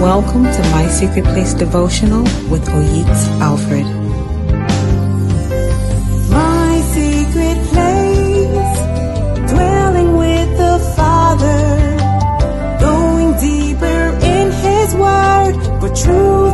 Welcome to My Secret Place Devotional with Oyiks Alfred. My secret place, dwelling with the Father, going deeper in His Word for truth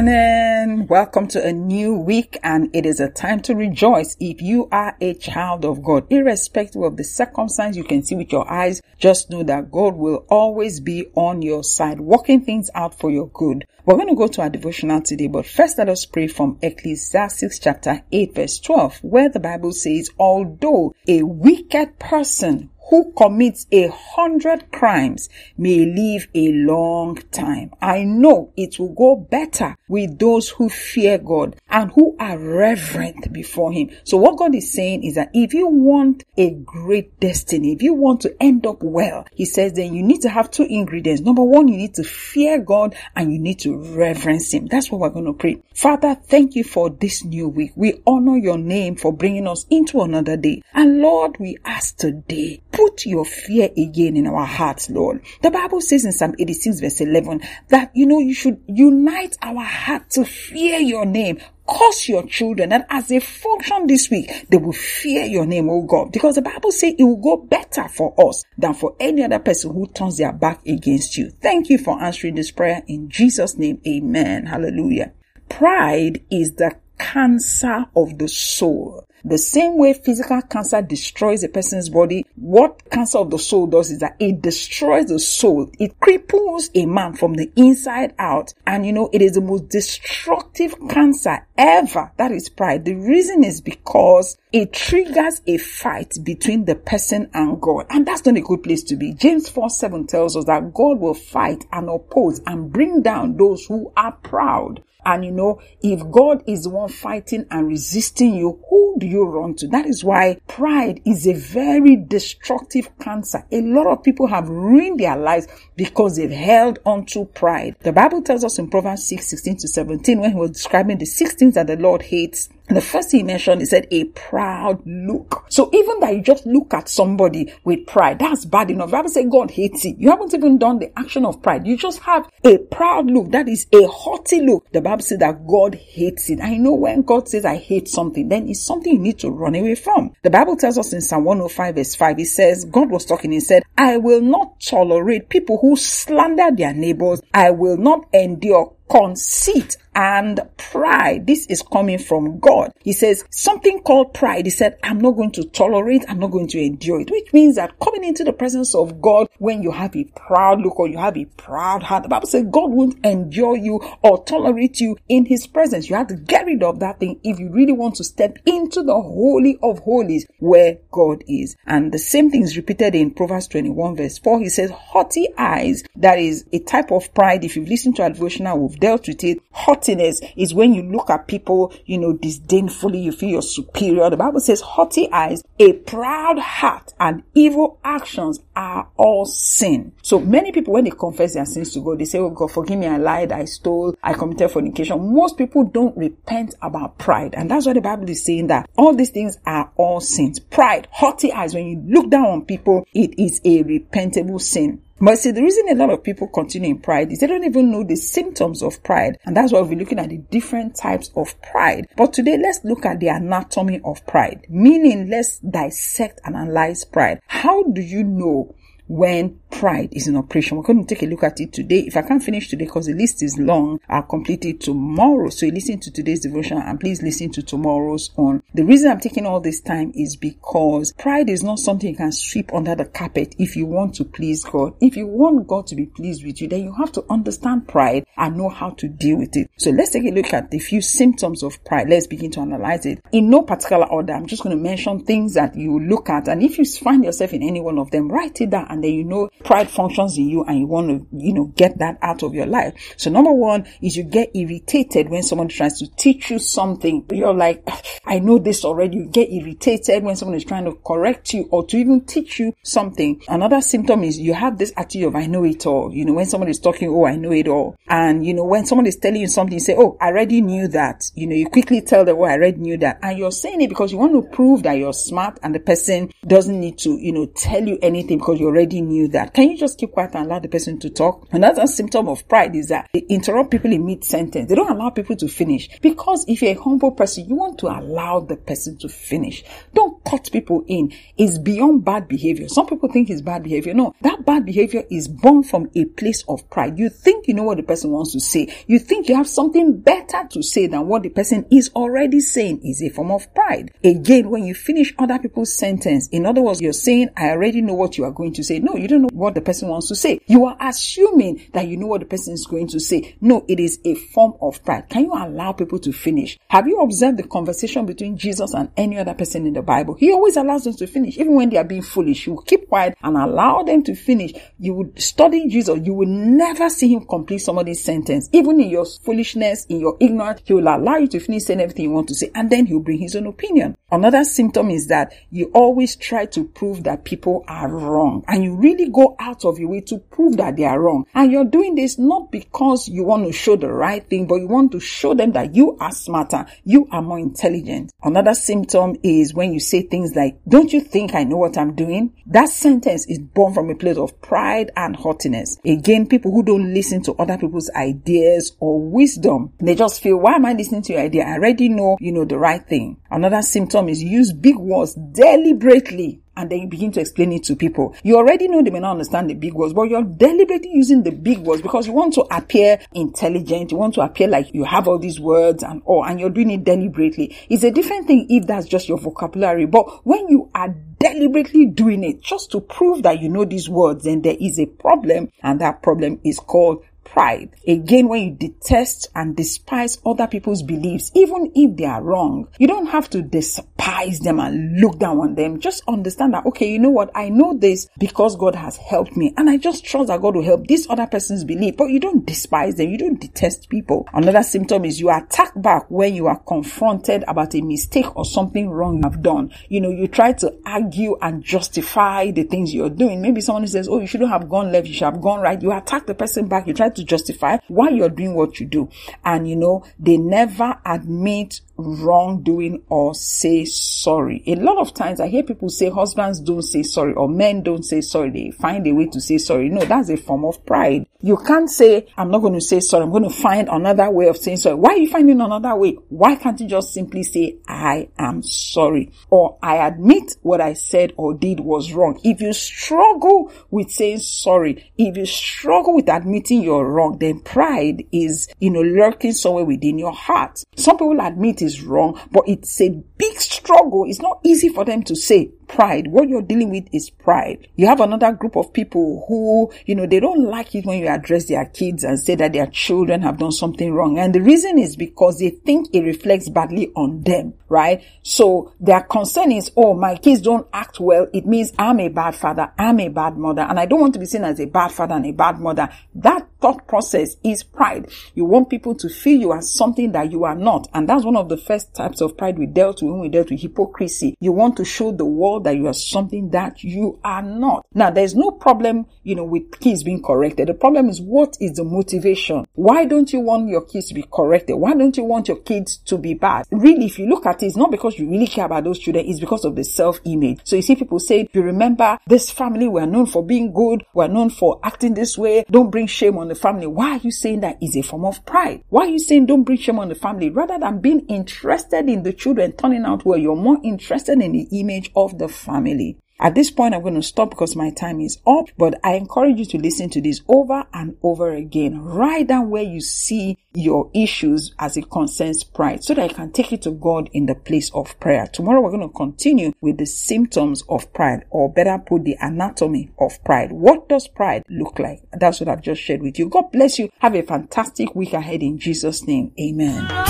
morning. Welcome to a new week and it is a time to rejoice if you are a child of God. Irrespective of the circumstance you can see with your eyes, just know that God will always be on your side, working things out for your good. We're going to go to our devotional today, but first let us pray from Ecclesiastes chapter 8 verse 12, where the Bible says, although a wicked person who commits a hundred crimes may live a long time. I know it will go better with those who fear God and who are reverent before Him. So what God is saying is that if you want a great destiny, if you want to end up well, He says then you need to have two ingredients. Number one, you need to fear God and you need to reverence Him. That's what we're going to pray. Father, thank you for this new week. We honor your name for bringing us into another day. And Lord, we ask today, put your fear again in our hearts, Lord. The Bible says in Psalm 86 verse 11 that, you know, you should unite our heart to fear your name. Cause your children and as they function this week, they will fear your name, oh God, because the Bible says it will go better for us than for any other person who turns their back against you. Thank you for answering this prayer in Jesus' name. Amen. Hallelujah. Pride is the cancer of the soul. The same way physical cancer destroys a person's body, what cancer of the soul does is that it destroys the soul. It cripples a man from the inside out. And you know, it is the most destructive cancer ever. That is pride. The reason is because it triggers a fight between the person and God. And that's not a good place to be. James 4 7 tells us that God will fight and oppose and bring down those who are proud. And you know, if God is the one fighting and resisting you, who do you run to? That is why pride is a very destructive cancer. A lot of people have ruined their lives because they've held on to pride. The Bible tells us in Proverbs 6 16 to 17, when he was describing the six things that the Lord hates, the first thing he mentioned, he said a proud look. So even that you just look at somebody with pride, that's bad enough. The Bible said God hates it. You haven't even done the action of pride. You just have a proud look. That is a haughty look. The Bible says that God hates it. I know when God says I hate something, then it's something you need to run away from. The Bible tells us in Psalm 105 verse 5, it says, God was talking, he said, I will not tolerate people who slander their neighbors. I will not endure conceit and pride. This is coming from God. He says something called pride. He said, I'm not going to tolerate, I'm not going to endure it, which means that coming into the presence of God when you have a proud look or you have a proud heart, the Bible says God won't endure you or tolerate you in his presence. You have to get rid of that thing if you really want to step into the holy of holies where God is. And the same thing is repeated in Proverbs 21 verse 4. He says, haughty eyes, that is a type of pride. If you've listened to our devotional, we've dealt with it. Haughtiness is when you look at people, you know, disdainfully, you feel you're superior. The Bible says haughty eyes, a proud heart and evil actions are all sin. So many people, when they confess their sins to God, they say, Oh God, forgive me, I lied, I stole, I committed fornication. Most people don't repent about pride. And that's why the Bible is saying that all these things are all sins. Pride, haughty eyes, when you look down on people, it is a repentable sin. But see, the reason a lot of people continue in pride is they don't even know the symptoms of pride. And that's why we're looking at the different types of pride. But today, let's look at the anatomy of pride. Meaning, let's dissect and analyze pride. How do you know when pride is in operation. We're going to take a look at it today. If I can't finish today because the list is long, I'll complete it tomorrow. So listen to today's devotion and please listen to tomorrow's on. The reason I'm taking all this time is because pride is not something you can sweep under the carpet if you want to please God. If you want God to be pleased with you, then you have to understand pride and know how to deal with it. So let's take a look at the few symptoms of pride. Let's begin to analyze it in no particular order. I'm just going to mention things that you look at. And if you find yourself in any one of them, write it down and then you know pride functions in you and you want to, you know, get that out of your life. So number one is you get irritated when someone tries to teach you something. You're like, I know this already. You get irritated when someone is trying to correct you or to even teach you something. Another symptom is you have this attitude of I know it all. You know, when someone is talking, oh, I know it all. And you know, when someone is telling you something, you say, oh, I already knew that. You know, you quickly tell them, oh, I already knew that. And you're saying it because you want to prove that you're smart and the person doesn't need to, you know, tell you anything because you already knew that. Can you just keep quiet and allow the person to talk? Another symptom of pride is that they interrupt people in mid sentence. They don't allow people to finish because if you're a humble person, you want to allow the person to finish. Don't cut people in. It's beyond bad behavior. Some people think it's bad behavior. No, that bad behavior is born from a place of pride. You think you know what the person wants to say. You think you have something better to say than what the person is already saying is a form of pride. Again, when you finish other people's sentence, in other words, you're saying, I already know what you are going to say. No, you don't know what the person wants to say. You are assuming that you know what the person is going to say. No, it is a form of pride. Can you allow people to finish? Have you observed the conversation between Jesus and any other person in the Bible? He always allows them to finish, even when they are being foolish. You keep quiet and allow them to finish. You would study Jesus. You will never see him complete somebody's sentence. Even in your foolishness, in your ignorance, he will allow you to finish saying everything you want to say and then he'll bring his own opinion. Another symptom is that you always try to prove that people are wrong and you really go out of your way to prove that they are wrong. And you're doing this not because you want to show the right thing, but you want to show them that you are smarter, you are more intelligent. Another symptom is when you say things like, don't you think I know what I'm doing? That sentence is born from a place of pride and haughtiness. Again, people who don't listen to other people's ideas or wisdom, they just feel, why am I listening to your idea? I already know, you know, the right thing. Another symptom is use big words deliberately and then you begin to explain it to people. You already know they may not understand the big words, but you're deliberately using the big words because you want to appear intelligent. You want to appear like you have all these words and all, and you're doing it deliberately. It's a different thing if that's just your vocabulary. But when you are deliberately doing it just to prove that you know these words, then there is a problem, and that problem is called pride. Again, when you detest and despise other people's beliefs, even if they are wrong, you don't have to despise them and look down on them. Just understand that, okay, you know what? I know this because God has helped me and I just trust that God will help this other person's belief, but you don't despise them. You don't detest people. Another symptom is you attack back when you are confronted about a mistake or something wrong you have done. You know, you try to argue and justify the things you're doing. Maybe someone says, oh, you shouldn't have gone left. You should have gone right. You attack the person back. You try to to justify why you're doing what you do. And you know, they never admit wrongdoing or say sorry. A lot of times I hear people say husbands don't say sorry or men don't say sorry. They find a way to say sorry. No, that's a form of pride. You can't say, I'm not going to say sorry. I'm going to find another way of saying sorry. Why are you finding another way? Why can't you just simply say, I am sorry or I admit what I said or did was wrong? If you struggle with saying sorry, if you struggle with admitting you're wrong, then pride is, you know, lurking somewhere within your heart. Some people admit is wrong, but it's a big struggle. It's not easy for them to say pride. What you're dealing with is pride. You have another group of people who, you know, they don't like it when you address their kids and say that their children have done something wrong. And the reason is because they think it reflects badly on them, right? So their concern is, oh, my kids don't act well. It means I'm a bad father. I'm a bad mother. And I don't want to be seen as a bad father and a bad mother. That thought process is pride. You want people to feel you as something that you are not. And that's one of the first types of pride we dealt with when we dealt with hypocrisy. You want to show the world that you are something that you are not. Now, there's no problem, you know, with kids being corrected. The problem is what is the motivation? Why don't you want your kids to be corrected? Why don't you want your kids to be bad? Really, if you look at it, it's not because you really care about those children, it's because of the self-image. So you see people say, you remember this family, we're known for being good, we're known for acting this way, don't bring shame on the family. Why are you saying that is a form of pride? Why are you saying don't bring shame on the family? Rather than being interested in the children turning out well, you're more interested in the image of the family. At this point, I'm going to stop because my time is up, but I encourage you to listen to this over and over again. Write down where you see your issues as it concerns pride so that you can take it to God in the place of prayer. Tomorrow, we're going to continue with the symptoms of pride, or better put, the anatomy of pride. What does pride look like? That's what I've just shared with you. God bless you. Have a fantastic week ahead in Jesus' name. Amen.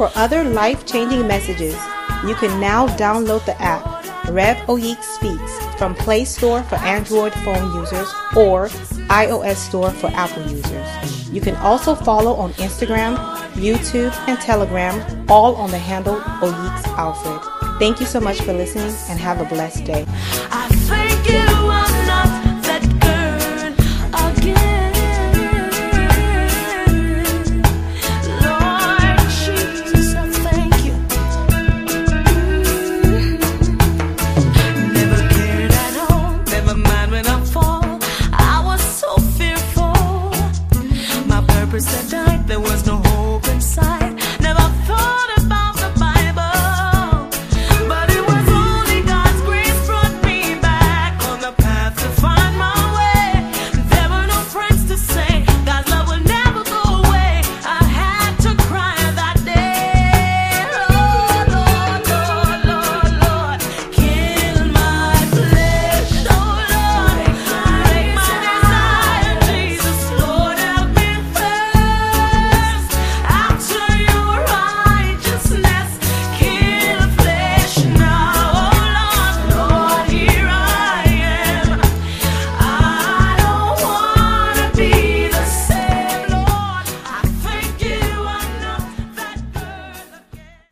For other life changing messages, You can now download the app Rev Oyiks Speaks from Play Store for Android phone users or iOS Store for Apple users. You can also follow on Instagram, YouTube, and Telegram, all on the handle Oyiks Alfred. Thank you so much for listening and have a blessed day.